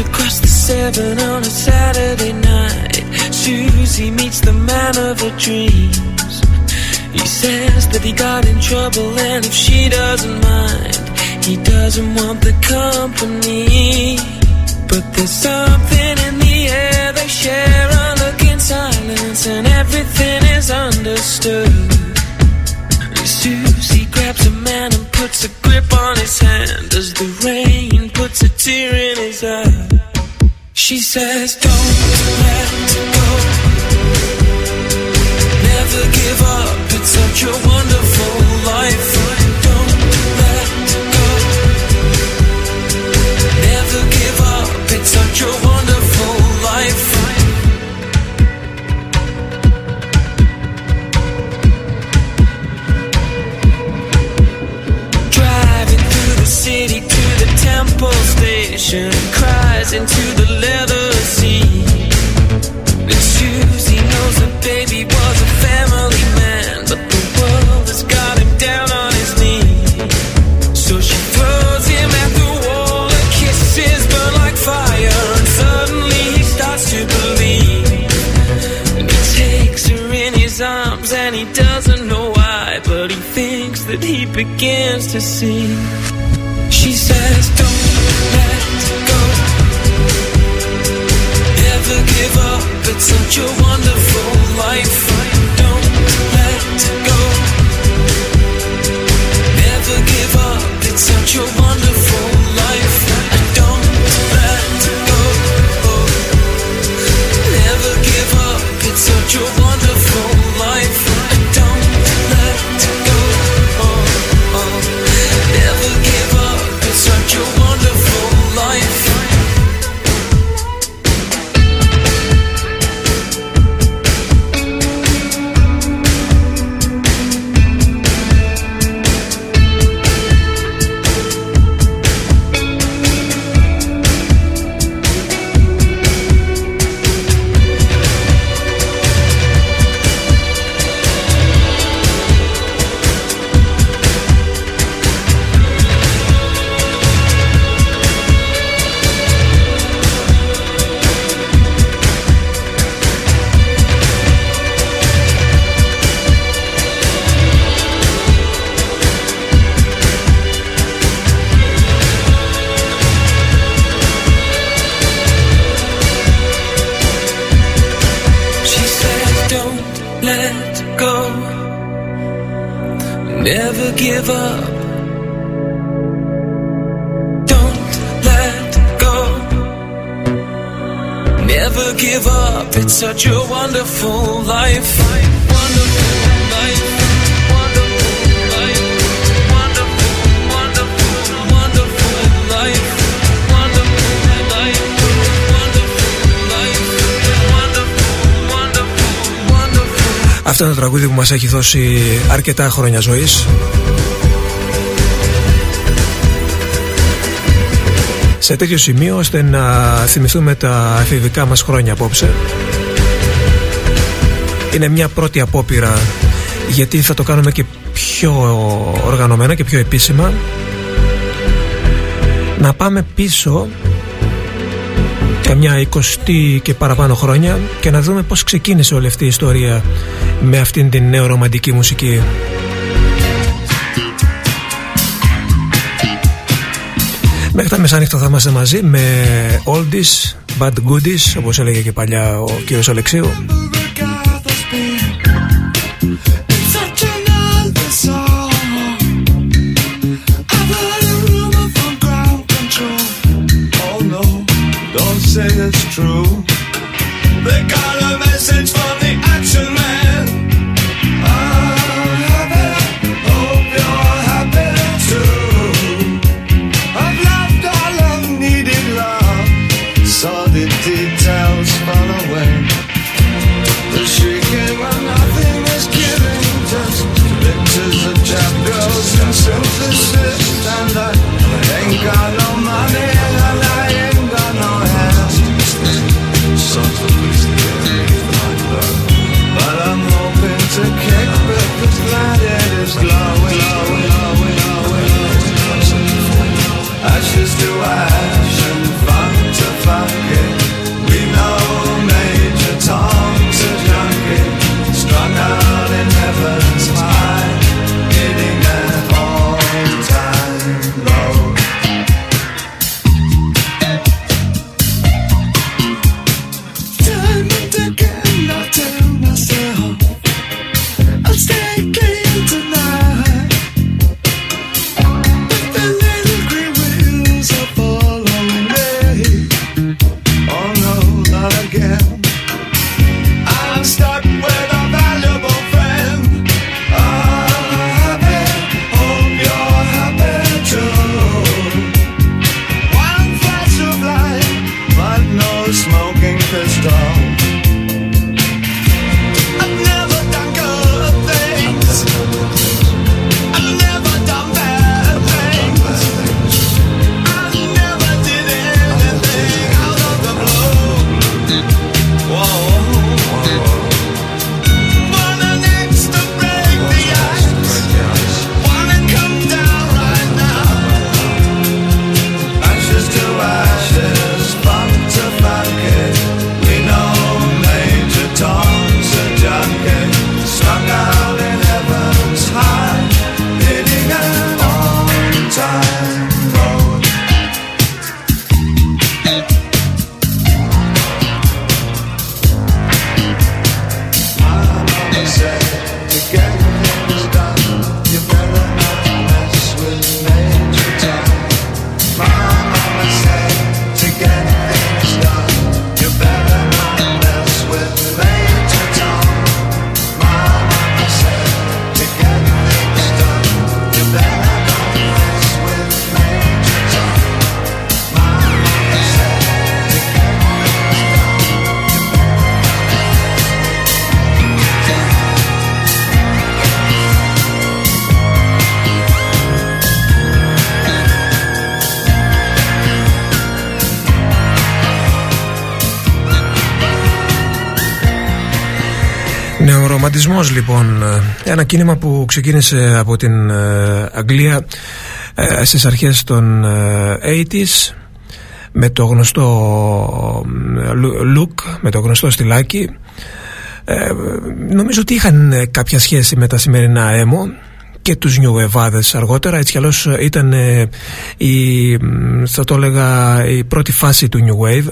across the seven on a Saturday night. Susie meets the man of her dreams. He says that he got in trouble and if she doesn't mind, he doesn't want the company. But there's something in the air they share a look in silence and everything is understood. Susie grabs a man and puts a grip on his hand as the rain puts a tear in his eye. She says, Don't let go. Never give up. It's such a wonderful the temple station, cries into the leather seat. And Susie knows that baby was a family man, but the world has got him down on his knees. So she throws him at the wall, her kisses burn like fire, and suddenly he starts to believe. And he takes her in his arms, and he doesn't know why, but he thinks that he begins to see. She says, Don't let go. Never give up. It's such a Αυτό είναι το τραγούδι που μας έχει δώσει αρκετά χρόνια ζωής. Σε τέτοιο σημείο ώστε να θυμηθούμε τα εφηβικά μας χρόνια απόψε. Είναι μια πρώτη απόπειρα γιατί θα το κάνουμε και πιο οργανωμένα και πιο επίσημα. Να πάμε πίσω καμιά εικοστή και παραπάνω χρόνια και να δούμε πώς ξεκίνησε όλη αυτή η ιστορία με αυτήν την νεορομαντική μουσική. Μέχρι τα μεσάνυχτα θα είμαστε μαζί με oldies, bad goodies όπως έλεγε και παλιά ο κύριος Αλεξίου Ρομαντισμός λοιπόν Ένα κίνημα που ξεκίνησε από την ε, Αγγλία ε, στις αρχές των 80s ε, με το γνωστό look, με το γνωστό στυλάκι. Νομίζω ότι είχαν κάποια σχέση με τα σημερινά έμο και τους New αργότερα. Έτσι κι αλλιώς ήταν η, θα το έλεγα η πρώτη φάση του New Wave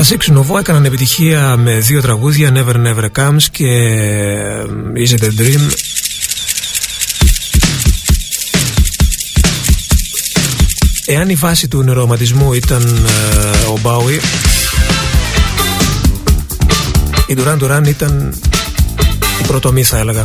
Classic Nouveau έκαναν επιτυχία με δύο τραγούδια Never Never Comes και ε, Is It A Dream. Εάν η βάση του νεροματισμού ήταν ε, ο Μπάουι η Duran Duran ήταν η πρωτομή θα έλεγα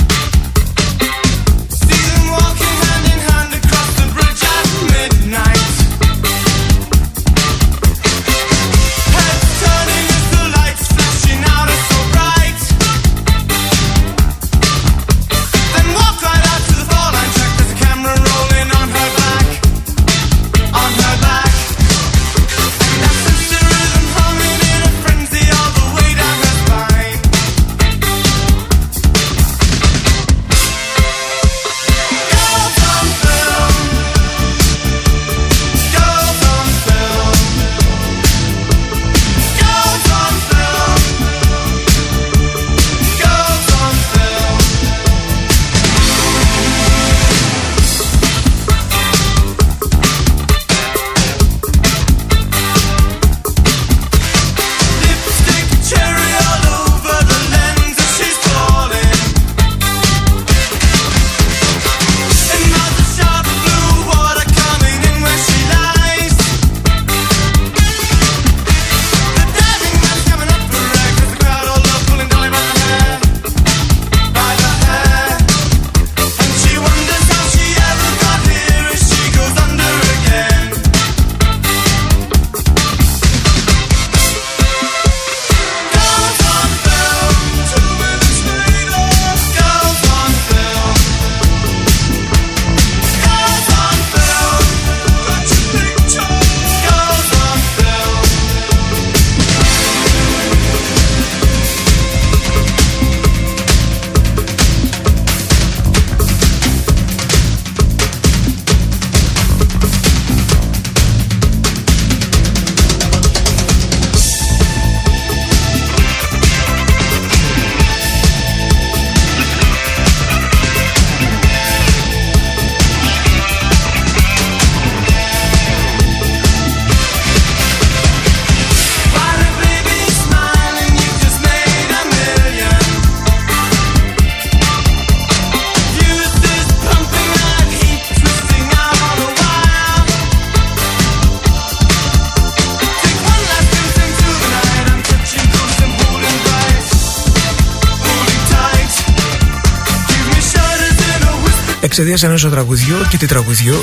εξαιτίας ενός τραγουδιού και τι τραγουδιού.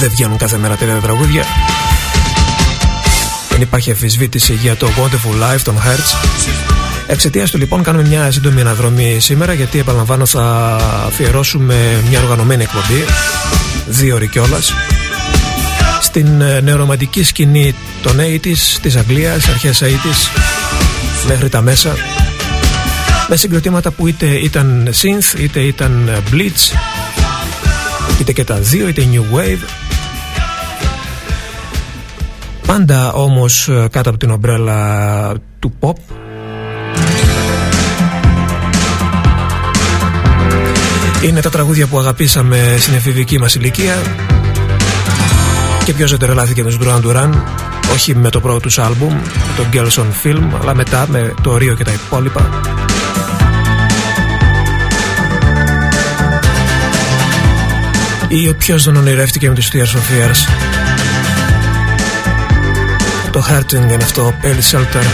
Δεν βγαίνουν κάθε μέρα τέτοια τραγούδια. Δεν υπάρχει αφισβήτηση για το Wonderful Life των Hertz. Εξαιτίας του λοιπόν κάνουμε μια σύντομη αναδρομή σήμερα γιατί επαναλαμβάνω θα αφιερώσουμε μια οργανωμένη εκπομπή δύο ώρες κιόλας στην ε, νεορομαντική σκηνή των 80's της Αγγλίας, αρχές 80's μέχρι τα μέσα με συγκροτήματα που είτε ήταν synth είτε ήταν ε, blitz είτε και τα δύο είτε new wave. Πάντα όμως ε, κάτω από την ομπρέλα του pop. Είναι τα τραγούδια που αγαπήσαμε στην εφηβική μας ηλικία. Και ποιος δεν τρελάθηκε με τους Duran Duran όχι με το πρώτο τους άλμπουμ με το Girls on Film αλλά μετά με το Rio και τα υπόλοιπα ή ποιος δεν ονειρεύτηκε με τις Tears of Fears το Hurting είναι αυτό Pale Shelter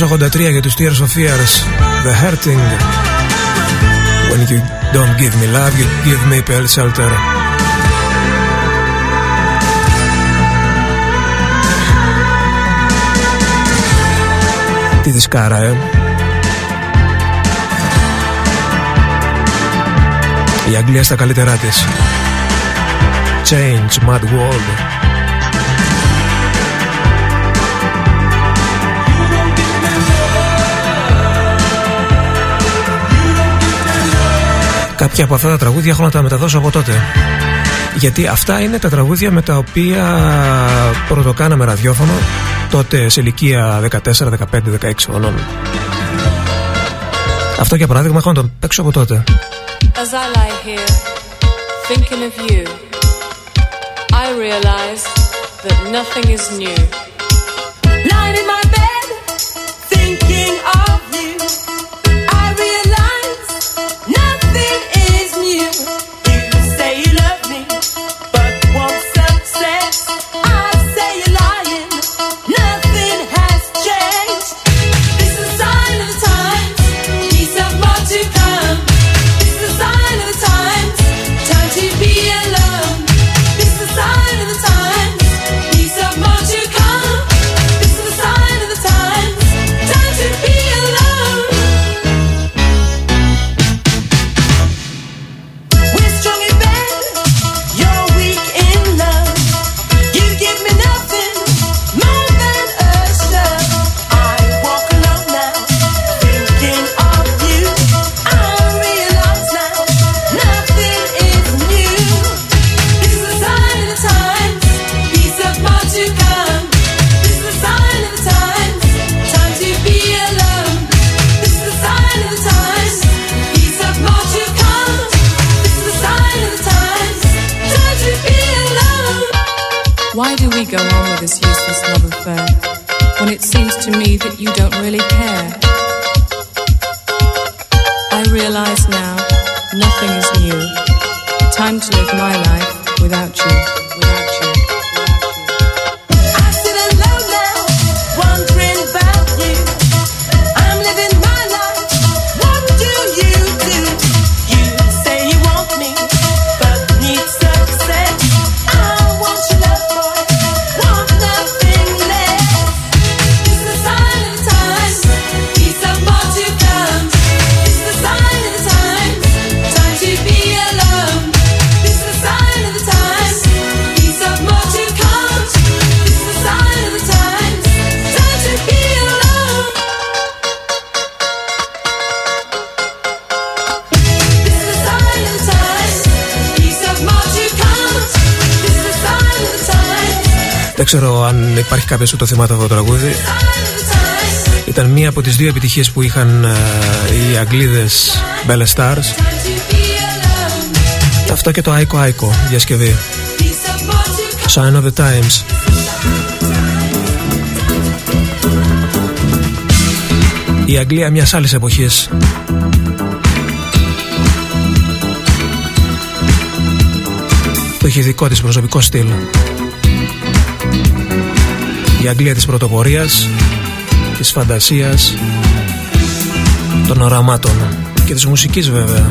1983 για τους Tears of Fears The Hurting When you don't give me love you give me pale shelter Τι δισκάρα ε Η Αγγλία στα καλύτερά της Change Mad World Κάποια από αυτά τα τραγούδια έχω να τα μεταδώσω από τότε. Γιατί αυτά είναι τα τραγούδια με τα οποία πρωτοκάναμε ραδιόφωνο τότε σε ηλικία 14, 15, 16 χρονών. Αυτό για παράδειγμα έχω να το παίξω από τότε. As I lie here, thinking of you, I realize that nothing is new. Lying in my bed, thank you ξέρω αν υπάρχει κάποιος που το θυμάται αυτό το τραγούδι. Ήταν μία από τις δύο επιτυχίες που είχαν uh, οι Αγγλίδες Bella Stars. Αυτό και το Aiko Aiko διασκευή. Sign of the Times. Η Αγγλία μιας άλλης εποχής. Το έχει δικό της προσωπικό στυλ η Αγγλία της πρωτοπορίας, της φαντασίας, των οραμάτων και της μουσικής βέβαια.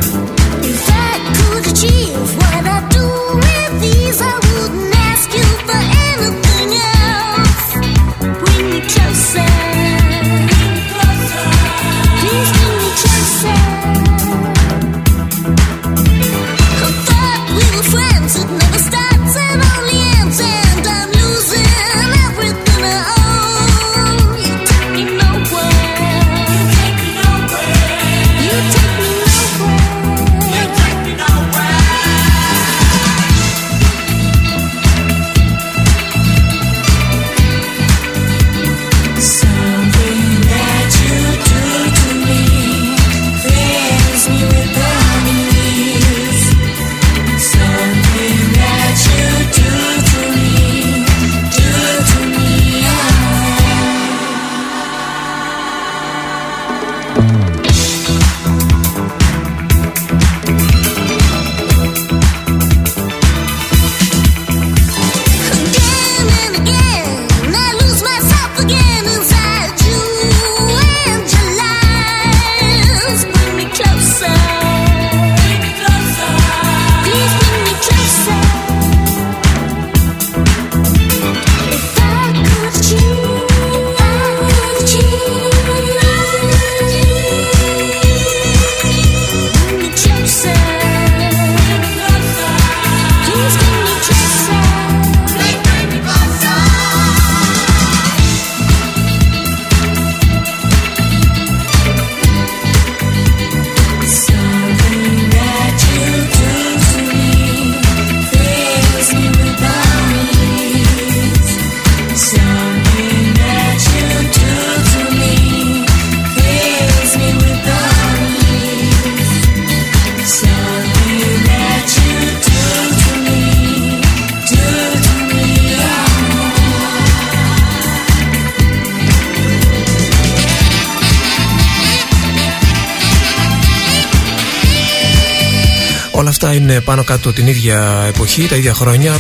Όλα αυτά είναι πάνω κάτω την ίδια εποχή, τα ίδια χρόνια.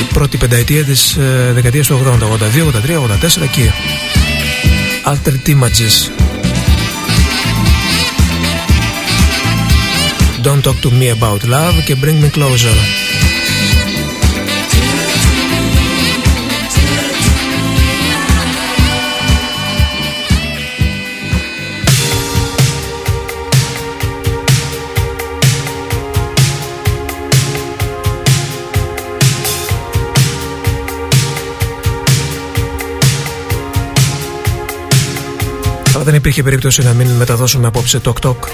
Η πρώτη πενταετία της ε, δεκαετίας του 80, 82, 83, 84 εκεί. Altered Images. Don't Talk To Me About Love και Bring Me Closer. Δεν υπήρχε περίπτωση να μην μεταδώσουμε απόψε τοκ-τοκ.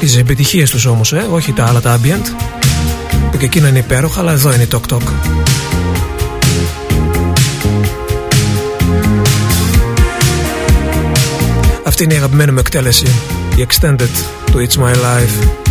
Τις επιτυχίες τους όμως, ε, όχι τα άλλα τα ambient που και εκείνα είναι υπέροχα, αλλά εδώ είναι η τοκ-τοκ. Αυτή είναι η αγαπημένη μου εκτέλεση, η extended του It's My Life.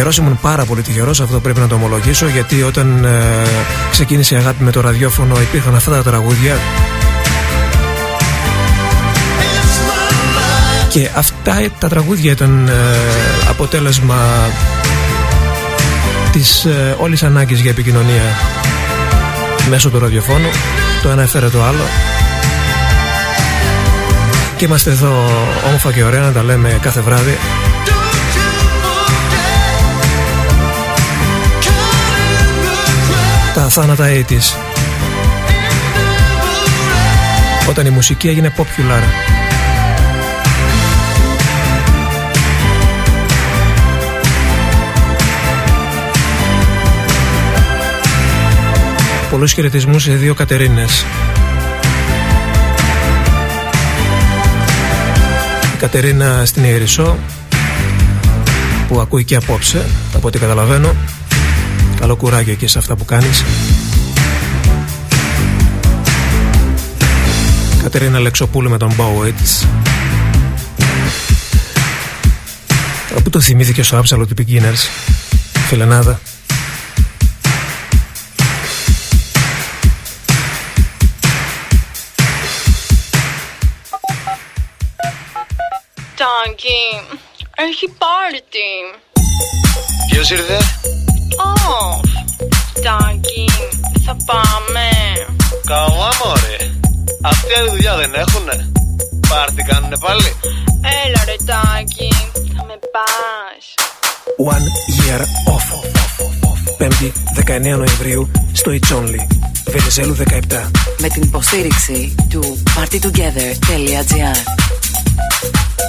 Τυχερός, ήμουν πάρα πολύ τυχερός, αυτό πρέπει να το ομολογήσω, γιατί όταν ε, ξεκίνησε η αγάπη με το ραδιόφωνο υπήρχαν αυτά τα τραγούδια. Και αυτά τα τραγούδια ήταν ε, αποτέλεσμα της ε, όλης ανάγκης για επικοινωνία μέσω του ραδιοφώνου. Το ένα έφερε το άλλο. Και είμαστε εδώ όμορφα και ωραία να τα λέμε κάθε βράδυ. Τα θάνατα 80's όταν η μουσική έγινε popular. Πολλούς χαιρετισμούς σε δύο Κατερίνες. Η Κατερίνα στην Ιερισσό που ακούει και απόψε από ό,τι καταλαβαίνω. Καλό κουράγιο και σε αυτά που κάνεις. Κατερίνα Λεξοπούλου με τον Bowits. Πού το θυμήθηκε στο Absolute Beginners, φιλενάδα. Τάγκη, έχει πάρτι. Ποιος ήρθε; Ω, Τάγκη, θα πάμε. Καλά μωρέ. Αυτή άλλη δουλειά δεν έχουνε; Πάρτι κάνουνε πάλι; Έλα ρε Τάγκη, θα με πας. One Year Off. Πέμπτη 19 Νοεμβρίου στο It's Only. Βενιζέλου 17. με την υποστήριξη του partytogether.gr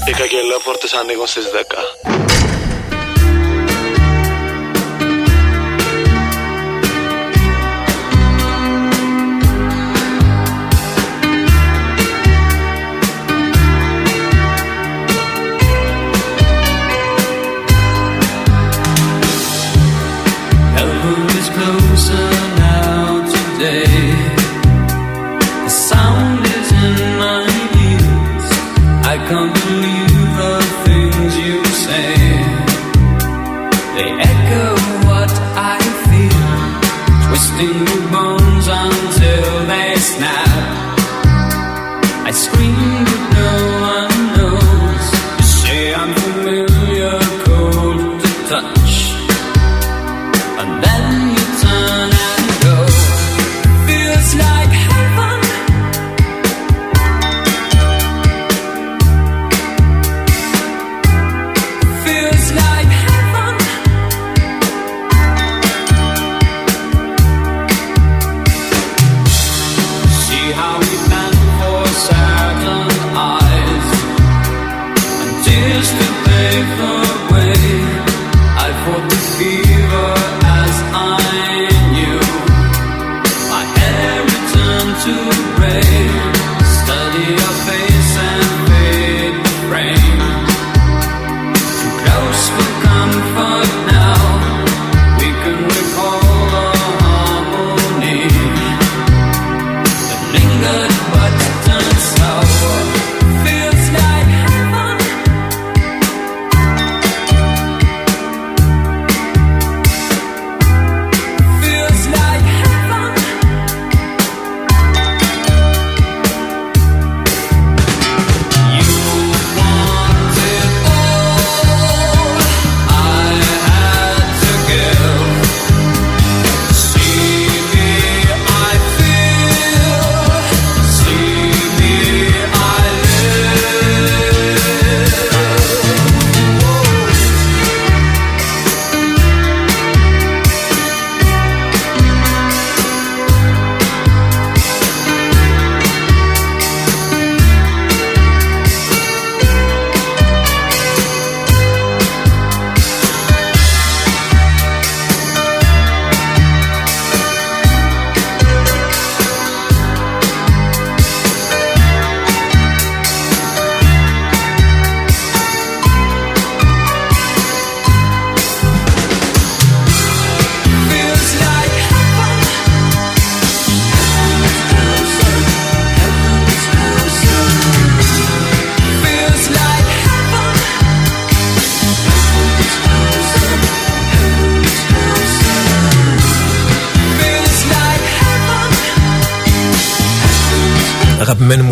Οι καγκελόπορτες ανοίγουν στις 10.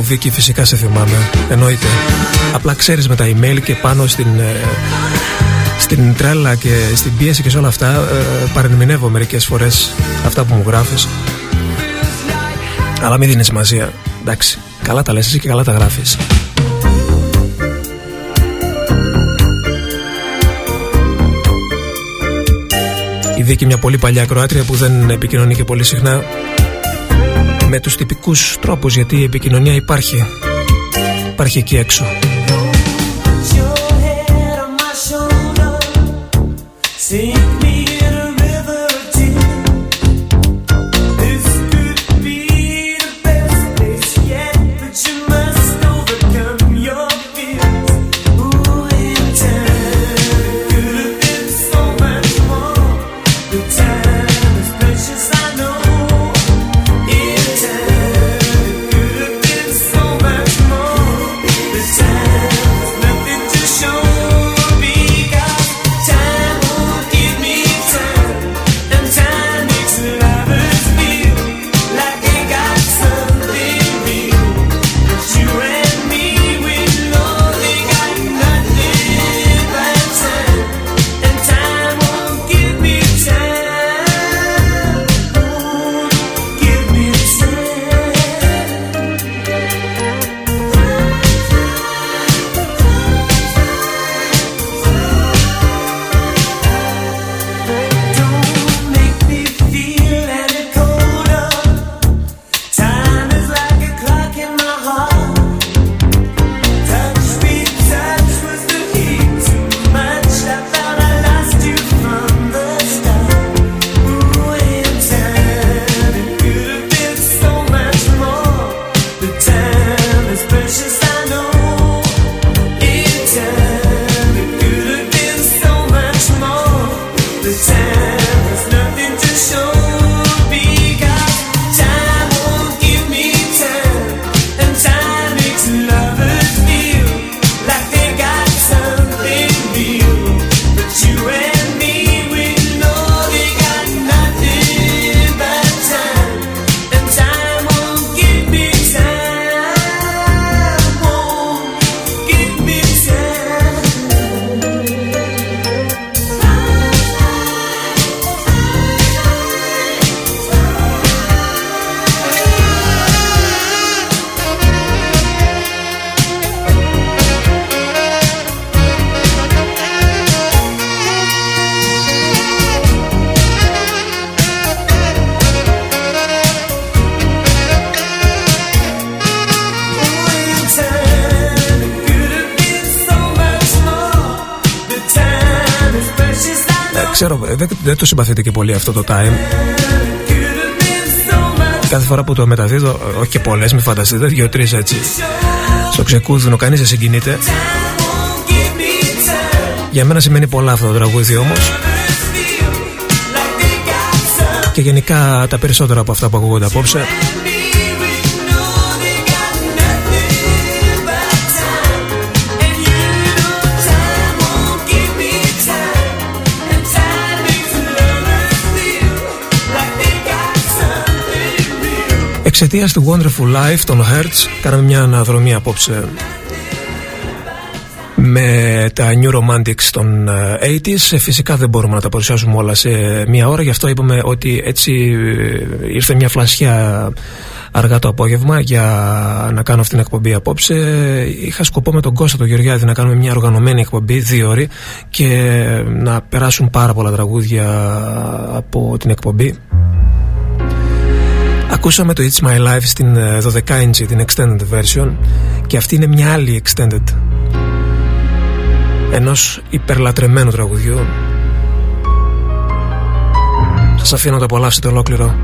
Αγαπημένη μου Βίκη, φυσικά σε θυμάμαι. Εννοείται. Απλά ξέρεις με τα email και πάνω στην, ε, στην τρέλα και στην πίεση και σε όλα αυτά ε, παρερμηνεύω μερικές φορές αυτά που μου γράφεις. Αλλά μην δίνεις σημασία. Εντάξει, καλά τα λες εσύ και καλά τα γράφεις. Η Βίκη μια πολύ παλιά Κροάτρια που δεν επικοινωνεί και πολύ συχνά με τους τυπικούς τρόπους γιατί η επικοινωνία υπάρχει υπάρχει εκεί έξω ξέρω, δεν, δεν το συμπαθείτε και πολύ αυτό το time. Κάθε φορά που το μεταδίδω, όχι και πολλές, μην φανταστείτε, δύο-τρεις έτσι. Στο ξεκούδουνο, κανείς δεν συγκινείται. Για μένα σημαίνει πολλά αυτό το τραγούδι όμως. Και γενικά τα περισσότερα από αυτά που ακούγονται απόψε Εξαιτία του Wonderful Life των Hertz, κάναμε μια αναδρομή απόψε με τα New Romantics των 80s. Ε, φυσικά δεν μπορούμε να τα παρουσιάσουμε όλα σε μια ώρα, γι' αυτό είπαμε ότι έτσι ε, ήρθε μια φλασιά αργά το απόγευμα για να κάνω αυτή την εκπομπή απόψε. Είχα σκοπό με τον Κώστα τον Γεωργιάδη να κάνουμε μια οργανωμένη εκπομπή, δύο ώρες και να περάσουν πάρα πολλά τραγούδια από την εκπομπή. Ακούσαμε το It's My Life στην 12 ε, inch, την extended version και αυτή είναι μια άλλη extended ενός υπερλατρεμένου τραγουδιού. Σας αφήνω να το απολαύσετε ολόκληρο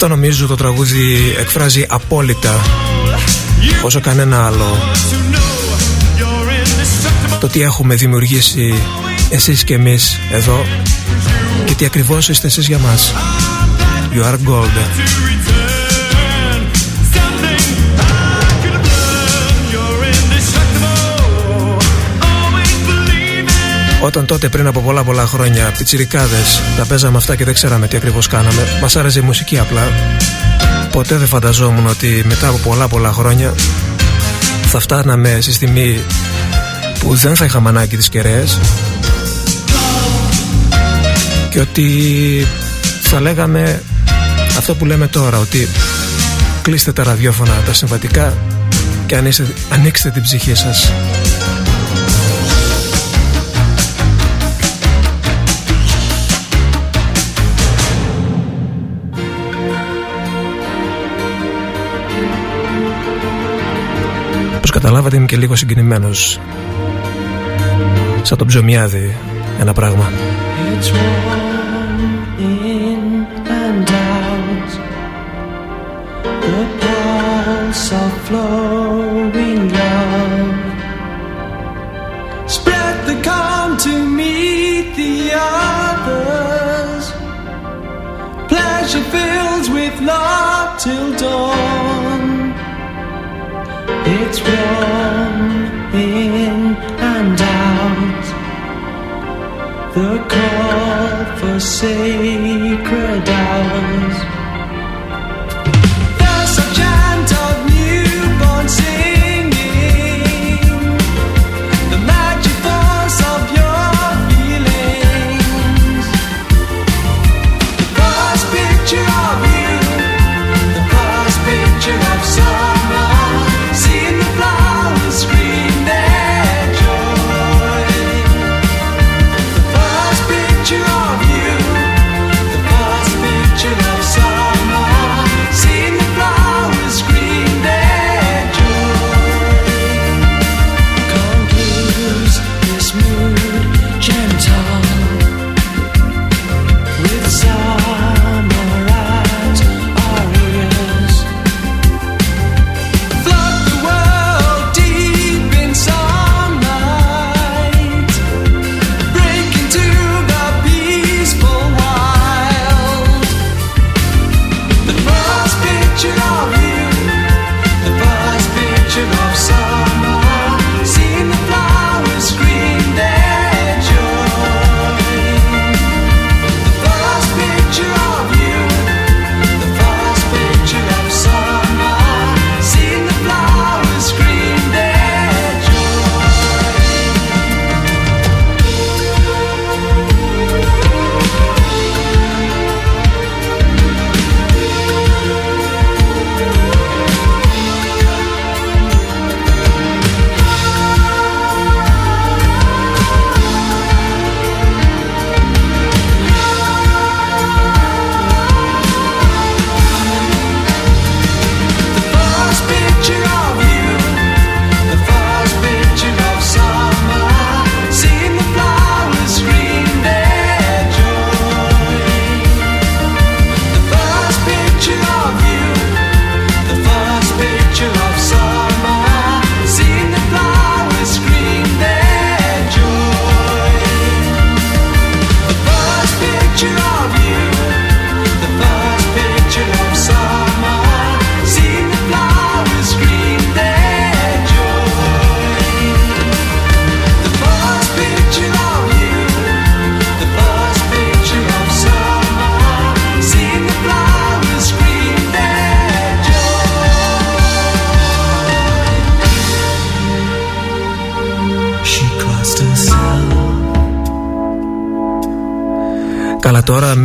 Αυτό νομίζω το τραγούδι εκφράζει απόλυτα όσο κανένα άλλο to know you're indestructible. το τι έχουμε δημιουργήσει εσείς και εμείς εδώ και τι ακριβώς είστε εσείς για μας. You are gold. Όταν τότε πριν από πολλά πολλά χρόνια πιτσιρικάδες τα παίζαμε αυτά και δεν ξέραμε τι ακριβώς κάναμε. Μας άρεσε η μουσική απλά. Ποτέ δεν φανταζόμουν ότι μετά από πολλά πολλά χρόνια Θα φτάναμε στη στιγμή που δεν θα είχαμε ανάγκη τις κεραίες Και ότι θα λέγαμε αυτό που λέμε τώρα Ότι κλείστε τα ραδιόφωνα τα συμβατικά Και ανοίξτε, ανοίξτε την ψυχή σας καταλάβατε είμαι και λίγο συγκινημένος Σαν τον ψωμιάδι ένα πράγμα It's warm in and out. The pulse of flowing love. Spread the calm to meet the others. Pleasure fills with love till dawn. It's warm in and out. The call for sacred hours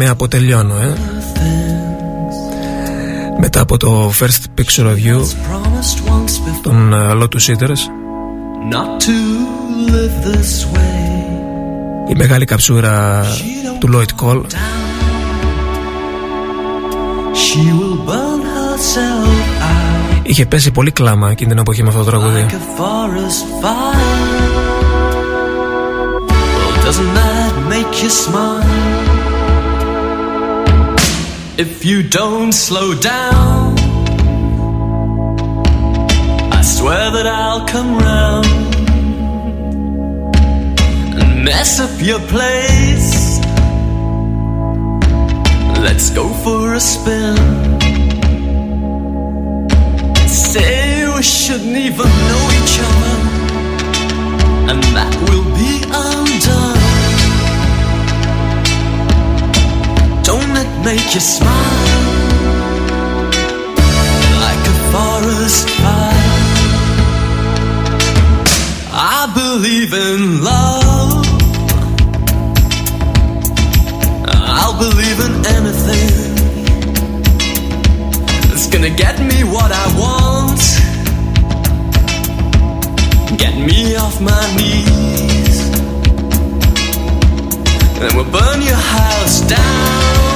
αποτελειώνω. Ε. Μετά από το First Picture of You Τον ε, Lotus Eaters Η μεγάλη καψούρα του Lloyd Cole. Είχε πέσει πολύ κλάμα εκείνη την εποχή με αυτό το τραγούδι. Like Doesn't that make you? If you don't slow down, I swear that I'll come round and mess up your place. Let's go for a spin. Say we shouldn't even know each other, and that will be undone. Don't make you smile like a forest fire? I believe in love. I'll believe in anything. It's gonna get me what I want. Get me off my knees. And we'll burn your house down.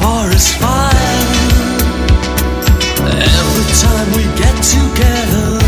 Forest fire. Every time we get together.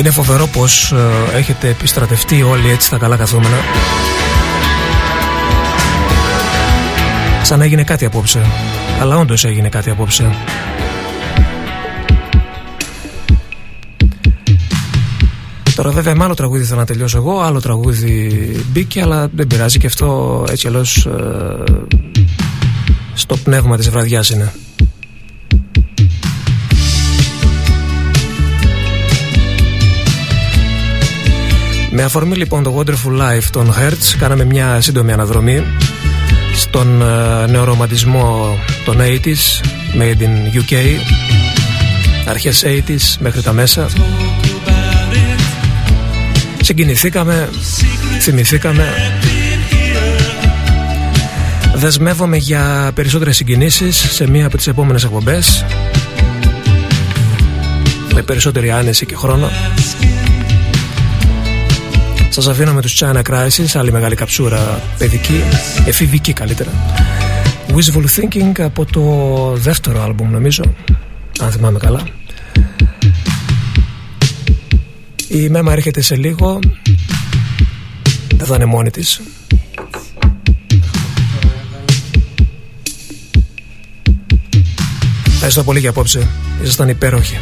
Είναι φοβερό πως ε, έχετε επιστρατευτεί όλοι έτσι στα καλά καθόμενα. Σαν να έγινε κάτι απόψε. Αλλά όντως έγινε κάτι απόψε. Τώρα βέβαια με άλλο τραγούδι θέλω να τελειώσω εγώ Άλλο τραγούδι μπήκε αλλά δεν πειράζει και αυτό έτσι αλλιώς ε, Στο πνεύμα της βραδιάς είναι Με αφορμή λοιπόν το Wonderful Life των Hertz κάναμε μια σύντομη αναδρομή στον ε, νεορομαντισμό των 80s made in UK αρχές 80s μέχρι τα μέσα. Συγκινηθήκαμε θυμηθήκαμε. Δεσμεύομαι για περισσότερες συγκινήσεις σε μία από τις επόμενες εκπομπές με περισσότερη άνεση και χρόνο Σας αφήνω με τους China Crisis, άλλη μεγάλη καψούρα παιδική, εφηβική καλύτερα. Wishful Thinking από το δεύτερο άλμπουμ νομίζω, αν θυμάμαι καλά. Η Μέμα έρχεται σε λίγο, δεν θα είναι μόνη της. Ευχαριστώ πολύ για απόψε. Ήσασταν υπέροχοι.